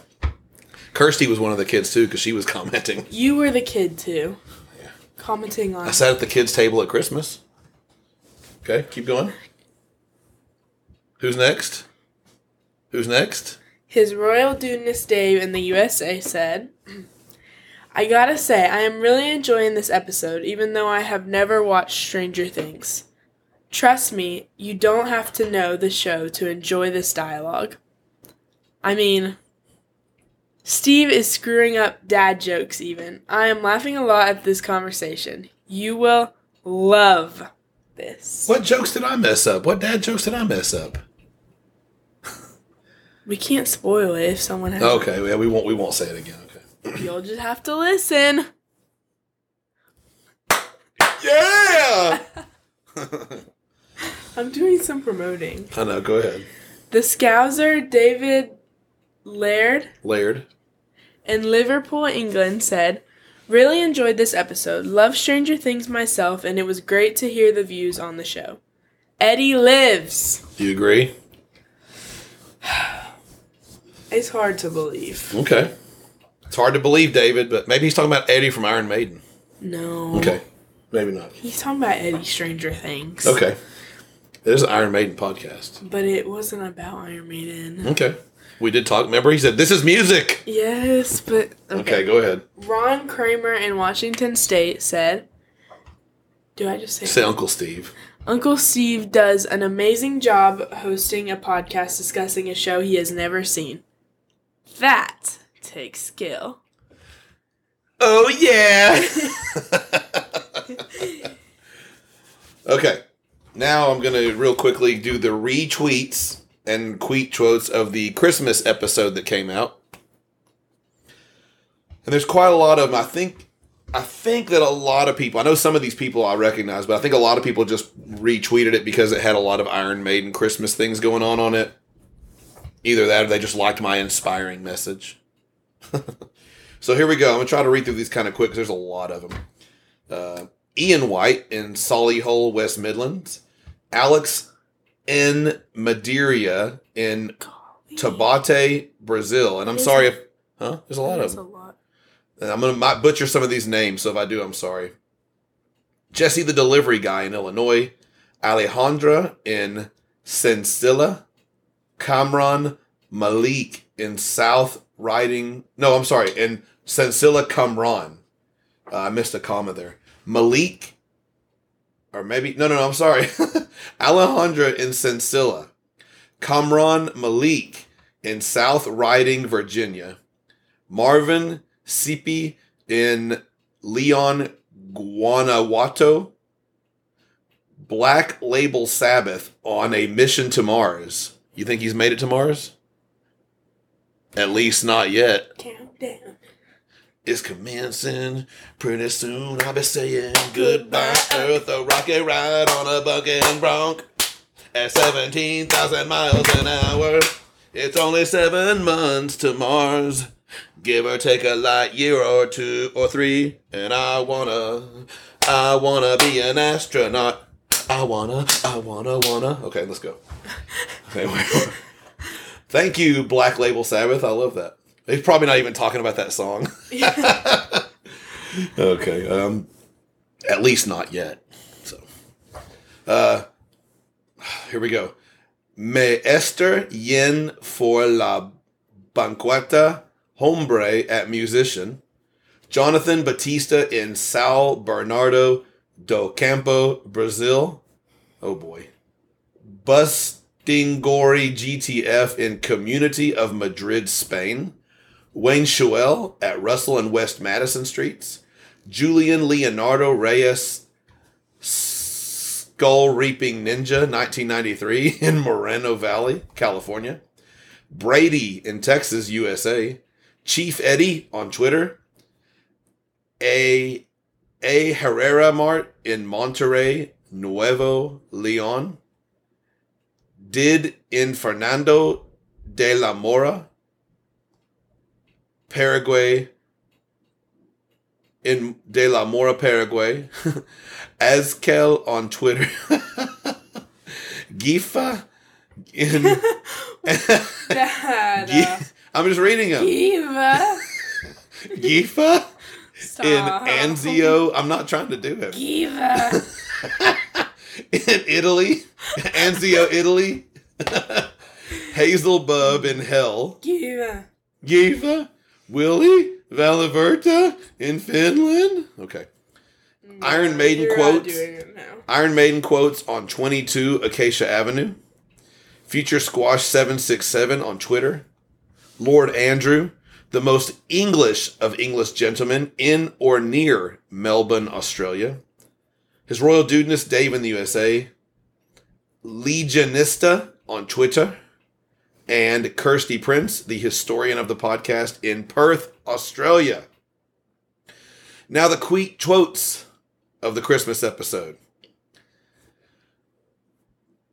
Kirsty was one of the kids too, because she was commenting. You were the kid too. Yeah. Commenting on I sat at the kids' table at Christmas. Okay, keep going. Who's next? Who's next? His Royal Dudeness Dave in the USA said, I gotta say, I am really enjoying this episode, even though I have never watched Stranger Things. Trust me, you don't have to know the show to enjoy this dialogue. I mean, Steve is screwing up dad jokes, even. I am laughing a lot at this conversation. You will love this. What jokes did I mess up? What dad jokes did I mess up? We can't spoil it if someone has. Okay, yeah, we won't. We won't say it again. Okay. You'll just have to listen. Yeah. I'm doing some promoting. I know. Go ahead. The Scouser David Laird Laird. in Liverpool, England said, Really enjoyed this episode. Love Stranger Things myself, and it was great to hear the views on the show. Eddie lives. Do you agree? It's hard to believe. Okay. It's hard to believe, David, but maybe he's talking about Eddie from Iron Maiden. No. Okay. Maybe not. He's talking about Eddie Stranger Things. Okay. It is an Iron Maiden podcast. But it wasn't about Iron Maiden. Okay. We did talk. Remember, he said, This is music. Yes, but. Okay, go ahead. Ron Kramer in Washington State said, Do I just say Say Uncle Steve. Uncle Steve does an amazing job hosting a podcast discussing a show he has never seen. That takes skill. Oh, yeah. okay. Now I'm going to real quickly do the retweets and tweet quotes of the Christmas episode that came out. And there's quite a lot of them. I think I think that a lot of people, I know some of these people I recognize, but I think a lot of people just retweeted it because it had a lot of Iron Maiden Christmas things going on on it. Either that or they just liked my inspiring message. so here we go. I'm going to try to read through these kind of quick because there's a lot of them. Uh, Ian White in Solihull, West Midlands. Alex N. Madeira in Tabate, Brazil. And I'm There's sorry if. Huh? There's a lot of them. a lot. And I'm gonna butcher some of these names, so if I do, I'm sorry. Jesse the delivery guy in Illinois, Alejandra in Sensilla, Kamran Malik in South Riding. No, I'm sorry, in Sensilla, Kamran. Uh, I missed a comma there. Malik, or maybe no, no, no. I'm sorry. Alejandra in Sensilla, Kamran Malik in South Riding, Virginia. Marvin Sipi in Leon, Guanajuato. Black Label Sabbath on a mission to Mars. You think he's made it to Mars? At least not yet. Countdown. It's commencing pretty soon. I'll be saying goodbye, Earth. A rocket ride on a bucking bronc at 17,000 miles an hour. It's only seven months to Mars. Give or take a light year or two or three. And I wanna, I wanna be an astronaut. I wanna, I wanna, wanna. Okay, let's go. Anyway. Thank you, Black Label Sabbath. I love that. He's probably not even talking about that song. okay. Um, at least not yet. So, uh, here we go. Me ester yen for la banqueta hombre at musician. Jonathan Batista in Sao Bernardo do Campo, Brazil. Oh boy. Bustingori GTF in Community of Madrid, Spain. Wayne Schuell at Russell and West Madison Streets, Julian Leonardo Reyes, Skull Reaping Ninja, 1993, in Moreno Valley, California, Brady in Texas, USA, Chief Eddie on Twitter, A. A. Herrera Mart in Monterrey, Nuevo Leon, did in Fernando de la Mora, Paraguay, in De La Mora, Paraguay, Azkel on Twitter, Gifa in. Dad. Gi- uh, I'm just reading them. Eva. Gifa in Anzio. I'm not trying to do it. Eva. in Italy, Anzio, Italy. Hazel Bub in Hell. Eva. Giva, Willie, Valaverta in Finland. Okay. Iron Maiden quotes. outdoing it now. Iron Maiden quotes on 22 Acacia Avenue. Future Squash 767 on Twitter. Lord Andrew, the most English of English gentlemen in or near Melbourne, Australia. His Royal Dudeness Dave in the USA. Legionista on Twitter. And Kirsty Prince, the historian of the podcast in Perth, Australia. Now the tweet quotes of the Christmas episode.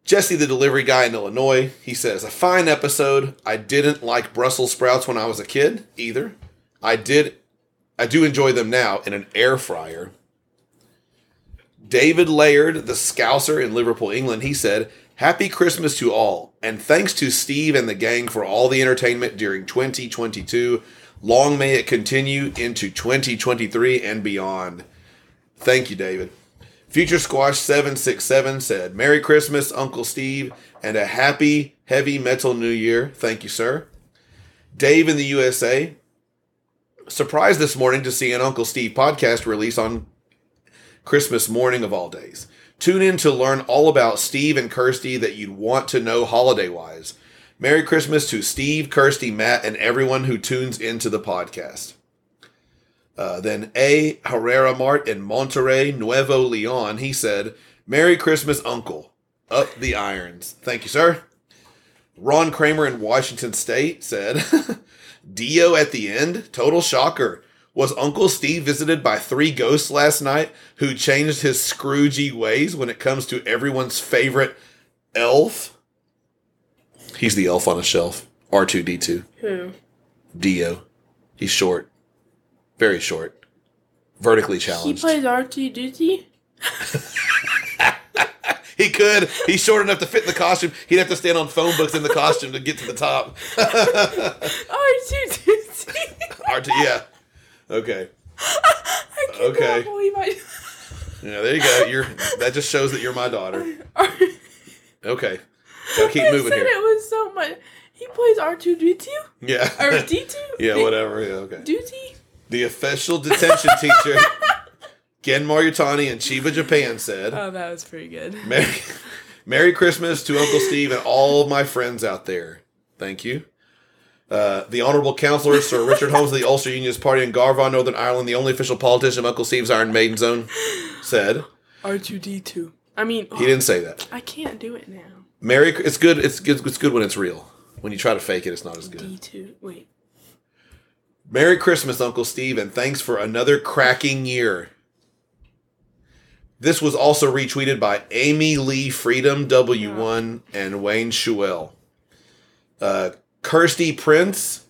Jesse, the delivery guy in Illinois, he says, A fine episode. I didn't like Brussels sprouts when I was a kid either. I did I do enjoy them now in an air fryer. David Laird, the Scouser in Liverpool, England, he said, Happy Christmas to all, and thanks to Steve and the gang for all the entertainment during 2022. Long may it continue into 2023 and beyond. Thank you, David. Future Squash 767 said, Merry Christmas, Uncle Steve, and a happy, heavy metal new year. Thank you, sir. Dave in the USA, surprised this morning to see an Uncle Steve podcast release on Christmas morning of all days. Tune in to learn all about Steve and Kirsty that you'd want to know holiday wise. Merry Christmas to Steve, Kirsty, Matt, and everyone who tunes into the podcast. Uh, then A. Herrera Mart in Monterrey, Nuevo Leon, he said, Merry Christmas, Uncle. Up the irons. Thank you, sir. Ron Kramer in Washington State said, Dio at the end? Total shocker. Was Uncle Steve visited by three ghosts last night who changed his Scroogey ways when it comes to everyone's favorite elf? He's the elf on a shelf. R2D2. Who? Dio. He's short. Very short. Vertically challenged. He plays R2D2? He could. He's short enough to fit in the costume. He'd have to stand on phone books in the costume to get to the top. R2D2. R2, yeah. Okay. I cannot Okay. believe I. Yeah, there you go. You're that just shows that you're my daughter. R- Okay. Gotta keep I moving said here. it was so much. He plays R2D2? Yeah. Or D2? yeah, whatever. Yeah, okay. Duty? The official detention teacher, Gen Maryutani in Chiba, Japan said, Oh, that was pretty good. Merry, Merry Christmas to Uncle Steve and all my friends out there. Thank you. Uh, the Honorable Counselor, Sir Richard Holmes of the Ulster Unionist Party in Garvagh, Northern Ireland, the only official politician of Uncle Steve's Iron Maiden Zone, said R2D2. I mean, he didn't say that. I can't do it now. Merry, it's good. It's good. It's good when it's real. When you try to fake it, it's not as good. D2. Wait. Merry Christmas, Uncle Steve, and thanks for another cracking year. This was also retweeted by Amy Lee Freedom W1 and Wayne Schuell. Uh, Kirsty Prince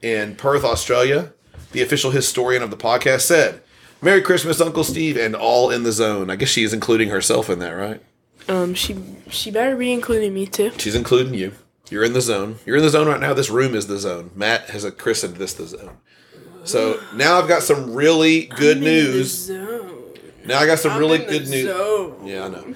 in Perth, Australia, the official historian of the podcast, said, Merry Christmas, Uncle Steve, and all in the zone. I guess she is including herself in that, right? Um, she she better be including me too. She's including you. You're in the zone. You're in the zone right now. This room is the zone. Matt has a christened this the zone. So now I've got some really good I'm news. Now I got some I'm really good news. Yeah, I know.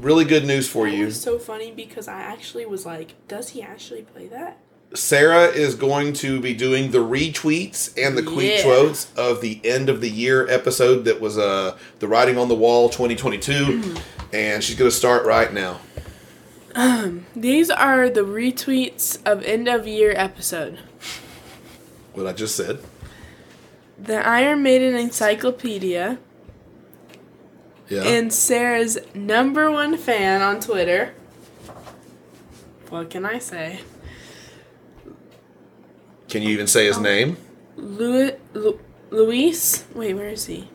Really good news for It you. so funny because I actually was like, does he actually play that? Sarah is going to be doing the retweets and the tweet quotes of the end of the year episode that was uh the writing on the wall 2022 Mm-hmm. and she's going to start right now. These are the retweets of end of year episode. What I just said. The Iron Maiden Encyclopedia Yeah. and Sarah's number one fan on Twitter. What can I say? Can you even say his um, name? Louis, Lu, Luis, wait, where is he?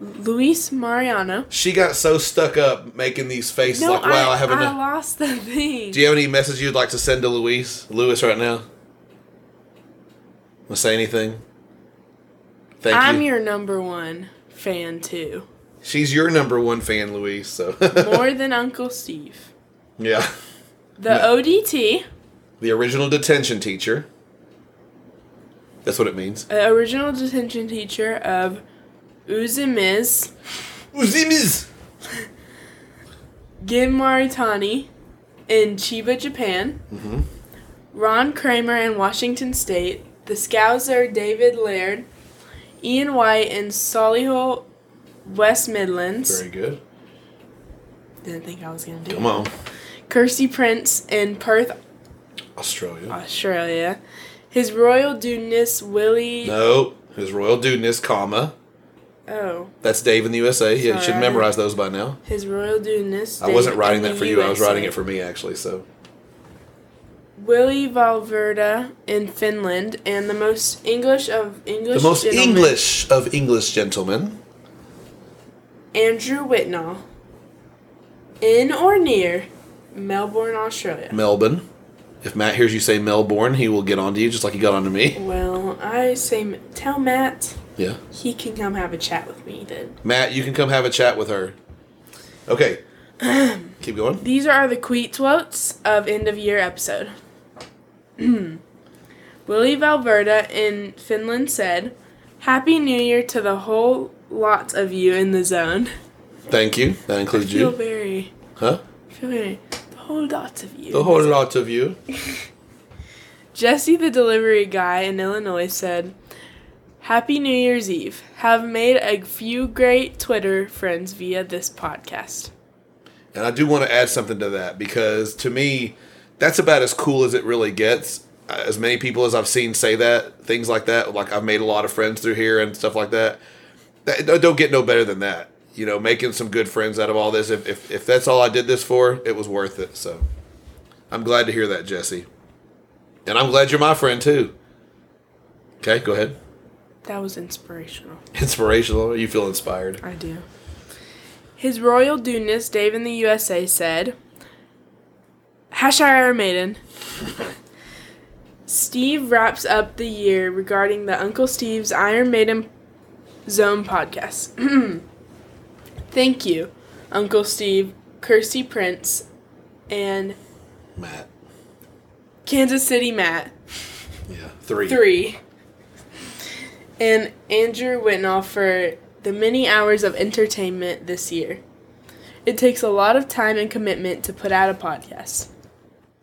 Luis Mariano. She got so stuck up making these faces No, like, wow, I, haven't. I lost the thing. Do you have any message you'd like to send to Luis? Luis, right now? Want to say anything? Thank I'm you. your number one fan too. She's your number one fan, Louise. So More than Uncle Steve. yeah, The No. ODT, the original detention teacher. That's what it means. uh, original detention teacher of Uzimiz Uzimis. Ginmaritani in Chiba, Japan. Mm-hmm. Ron Kramer in Washington State. The Scouser David Laird. Ian White in Solihull, West Midlands. Very good. Didn't think I was gonna do. Come on, Kirsty Prince in Perth, Australia. Australia. His Royal Dudeness Willie. No, his royal dudeness, comma. Oh, That's Dave in the USA. Yeah, you should Sorry. memorize those by now. His Royal Dudeness. I wasn't writing in that the for you. I was writing it for me actually. So Willie Valverda in Finland, and the most English of English. the most gentlemen, English of English gentlemen. Andrew Whitnall. In or near Melbourne, Australia. Melbourne. If Matt hears you say Melbourne, he will get on to you just like he got on to me. Well, I say tell Matt Yeah. he can come have a chat with me then. Matt, you can come have a chat with her. Okay. Keep going. These are the tweet quotes of end of year episode. Willie Valverda in Finland said, "Happy New Year to the whole lot of you in the zone." Thank you. That I includes feel you. very, Huh? I feel very, the whole lot of you. The whole lot of you. Jesse, the delivery guy in Illinois, said, Happy New Year's Eve. Have made a few great Twitter friends via this podcast. And I do want to add something to that because to me, that's about as cool as it really gets. As many people as I've seen say that, things like that, like I've made a lot of friends through here and stuff like that. That don't get no better than that. You know, making some good friends out of all this. If, if, if that's all I did this for, it was worth it. So I'm glad to hear that, Jesse. And I'm glad you're my friend too. Okay, go ahead. That was inspirational. Inspirational. You feel inspired. I do. His Royal Dudeness, Dave in the USA, said, Hash Iron Maiden. Steve wraps up the year regarding the Uncle Steve's Iron Maiden Zone podcast. Thank you, Uncle Steve, Kirsty Prince, and Matt. Kansas City Matt. Yeah. Three. Three. And Andrew Whitnall for the many hours of entertainment this year. It takes a lot of time and commitment to put out a podcast.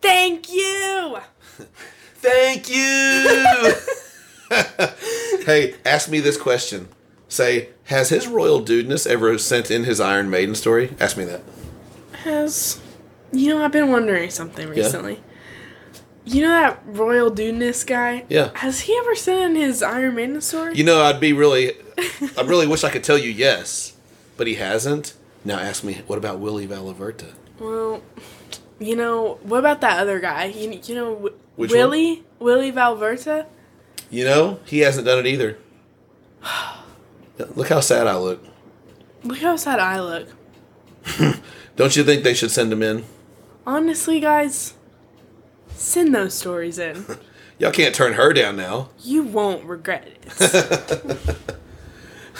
Thank you! Thank you. hey, ask me this question. Say, has his royal dudeness ever sent in his Iron Maiden story? Ask me that. Has you know I've been wondering something recently. Yeah? You know that Royal Dudeness guy? Yeah. Has he ever sent in his Iron Maiden story? You know, I'd be really, I really wish I could tell you yes, but he hasn't. Now ask me, what about Willie Valaverta? Well, you know, what about that other guy? You, you know, Which one? Willie? Willie Valverta? You know, he hasn't done it either. Look how sad I look. Look how sad I look. Don't you think they should send him in? Honestly, guys, send those stories in. Y'all can't turn her down now. You won't regret it.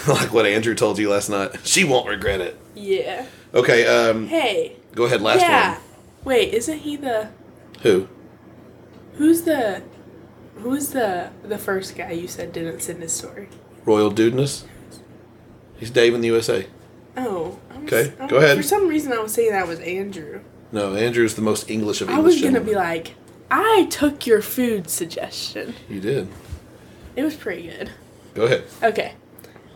like what Andrew told you last night. She won't regret it. yeah. Okay, um, Hey. go ahead, last yeah. one. Wait, isn't he the Who? who's the who's the the first guy you said didn't send his story? Royal Dudeness? He's Dave in the USA. Oh. Okay, go ahead. For some reason, I was saying that was Andrew. No, Andrew's the most English of English. I English was gonna gentlemen. be like, I took your food suggestion. You did. It was pretty good. Go ahead. Okay.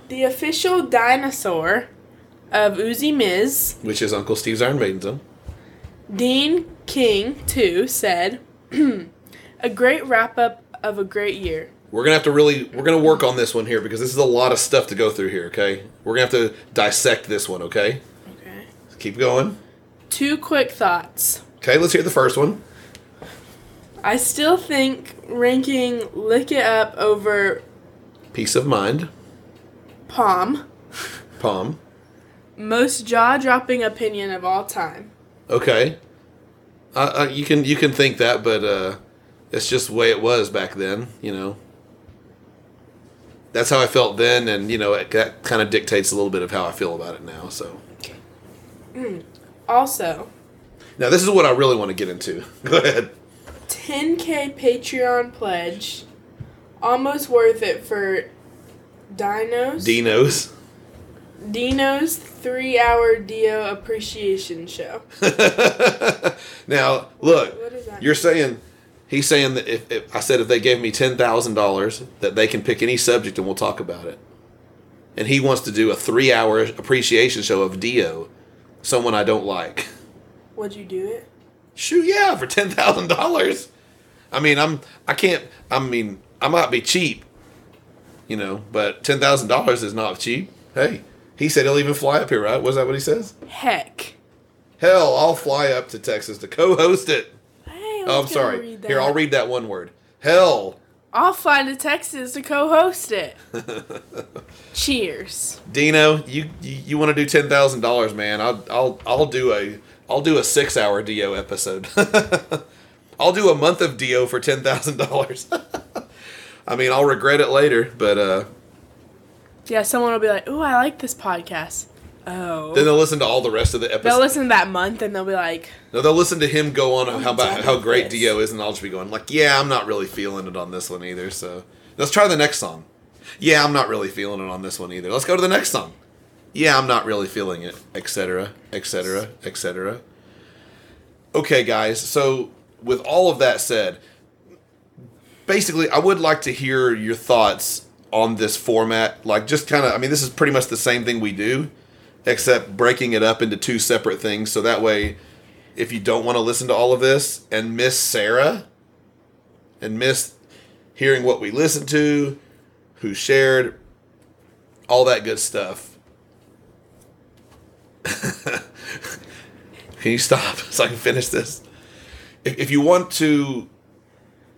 The official dinosaur of Uzi Miz, Which is Uncle Steve's Iron Maiden zone. Dean King, too, said, A great wrap up of a great year. We're gonna have to really we're gonna work on this one here because this is a lot of stuff to go through here. Okay, we're gonna have to dissect this one. Okay, Okay. keep going. Two quick thoughts. Okay, let's hear the first one. I still think ranking Lick It Up over Piece of Mind, Palm, palm. most jaw dropping opinion of all time. Okay, uh, uh, you can you can think that, but uh, it's just the way it was back then. You know, that's how I felt then, and you know it, that kind of dictates a little bit of how I feel about it now. So mm. Also, now this is what I really want to get into. Go ahead. 10k Patreon pledge, almost worth it for Dinos. Dino's. Dino's three hour Dio appreciation show. now look, What is that? you're saying he's saying that if, if I said if they gave me ten thousand dollars that they can pick any subject and we'll talk about it, and he wants to do a three hour appreciation show of Dio, someone I don't like. Would you do it? Shoot, yeah, for ten thousand dollars. I mean, I'm I can't. I mean, I might be cheap, you know, but ten thousand dollars is not cheap. Hey, he said he'll even fly up here, right? Was that what he says? Heck. Hell, I'll fly up to Texas to co-host it. Oh, I'm sorry. Here, I'll read that one word. Hell. I'll fly to Texas to co-host it. Cheers. Dino, you you, you want to do ten thousand dollars, man? I'll I'll I'll do a I'll do a six hour Dio episode. I'll do a month of Dio for ten thousand dollars. I mean, I'll regret it later, but uh, Yeah, someone will be like, "Ooh, I like this podcast." Oh. then they'll listen to all the rest of the episode. They'll listen that month and they'll be like, No, they'll listen to him go on oh, how about how great this. Dio is, and I'll just be going like, "Yeah, I'm not really feeling it on this one either." So let's try the next song. Yeah, I'm not really feeling it on this one either. Let's go to the next song. Yeah, I'm not really feeling it, etc., etc., etc. Okay, guys. So with all of that said, basically, I would like to hear your thoughts on this format. Like, just kind of, I mean, this is pretty much the same thing we do, except breaking it up into two separate things. So that way, if you don't want to listen to all of this and miss Sarah and miss hearing what we listened to, who shared, all that good stuff. can you stop so I can finish this? If, if you want to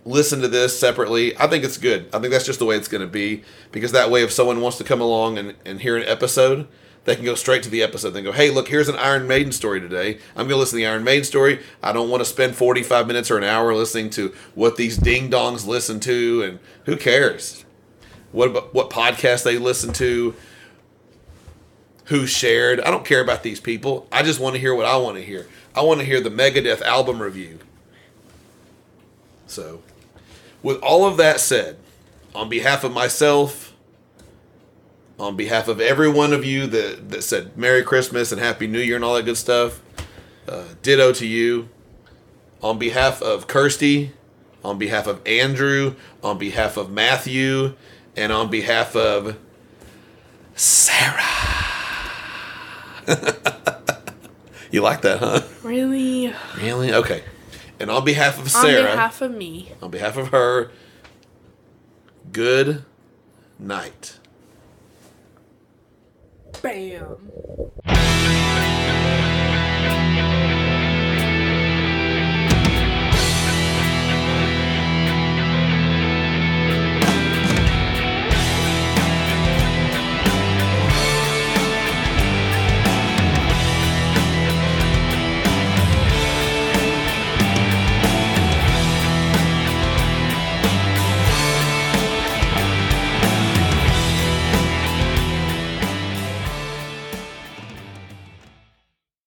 listen to this separately, I think it's good. I think that's just the way it's going to be because that way, if someone wants to come along and, and hear an episode, they can go straight to the episode. They go, hey, look, here's an Iron Maiden story today. I'm going to listen to the Iron Maiden story. I don't want to spend 45 minutes or an hour listening to what these ding dongs listen to, and who cares? What about what podcast they listen to? Who shared? I don't care about these people. I just want to hear what I want to hear. I want to hear the Megadeth album review. So, with all of that said, on behalf of myself, on behalf of every one of you that, that said Merry Christmas and Happy New Year and all that good stuff, uh, ditto to you. On behalf of Kirsty, on behalf of Andrew, on behalf of Matthew, and on behalf of Sarah. you like that, huh? "Really?" Really? Okay. And on behalf of Sarah. On behalf of me. on behalf of her, good night. Bam.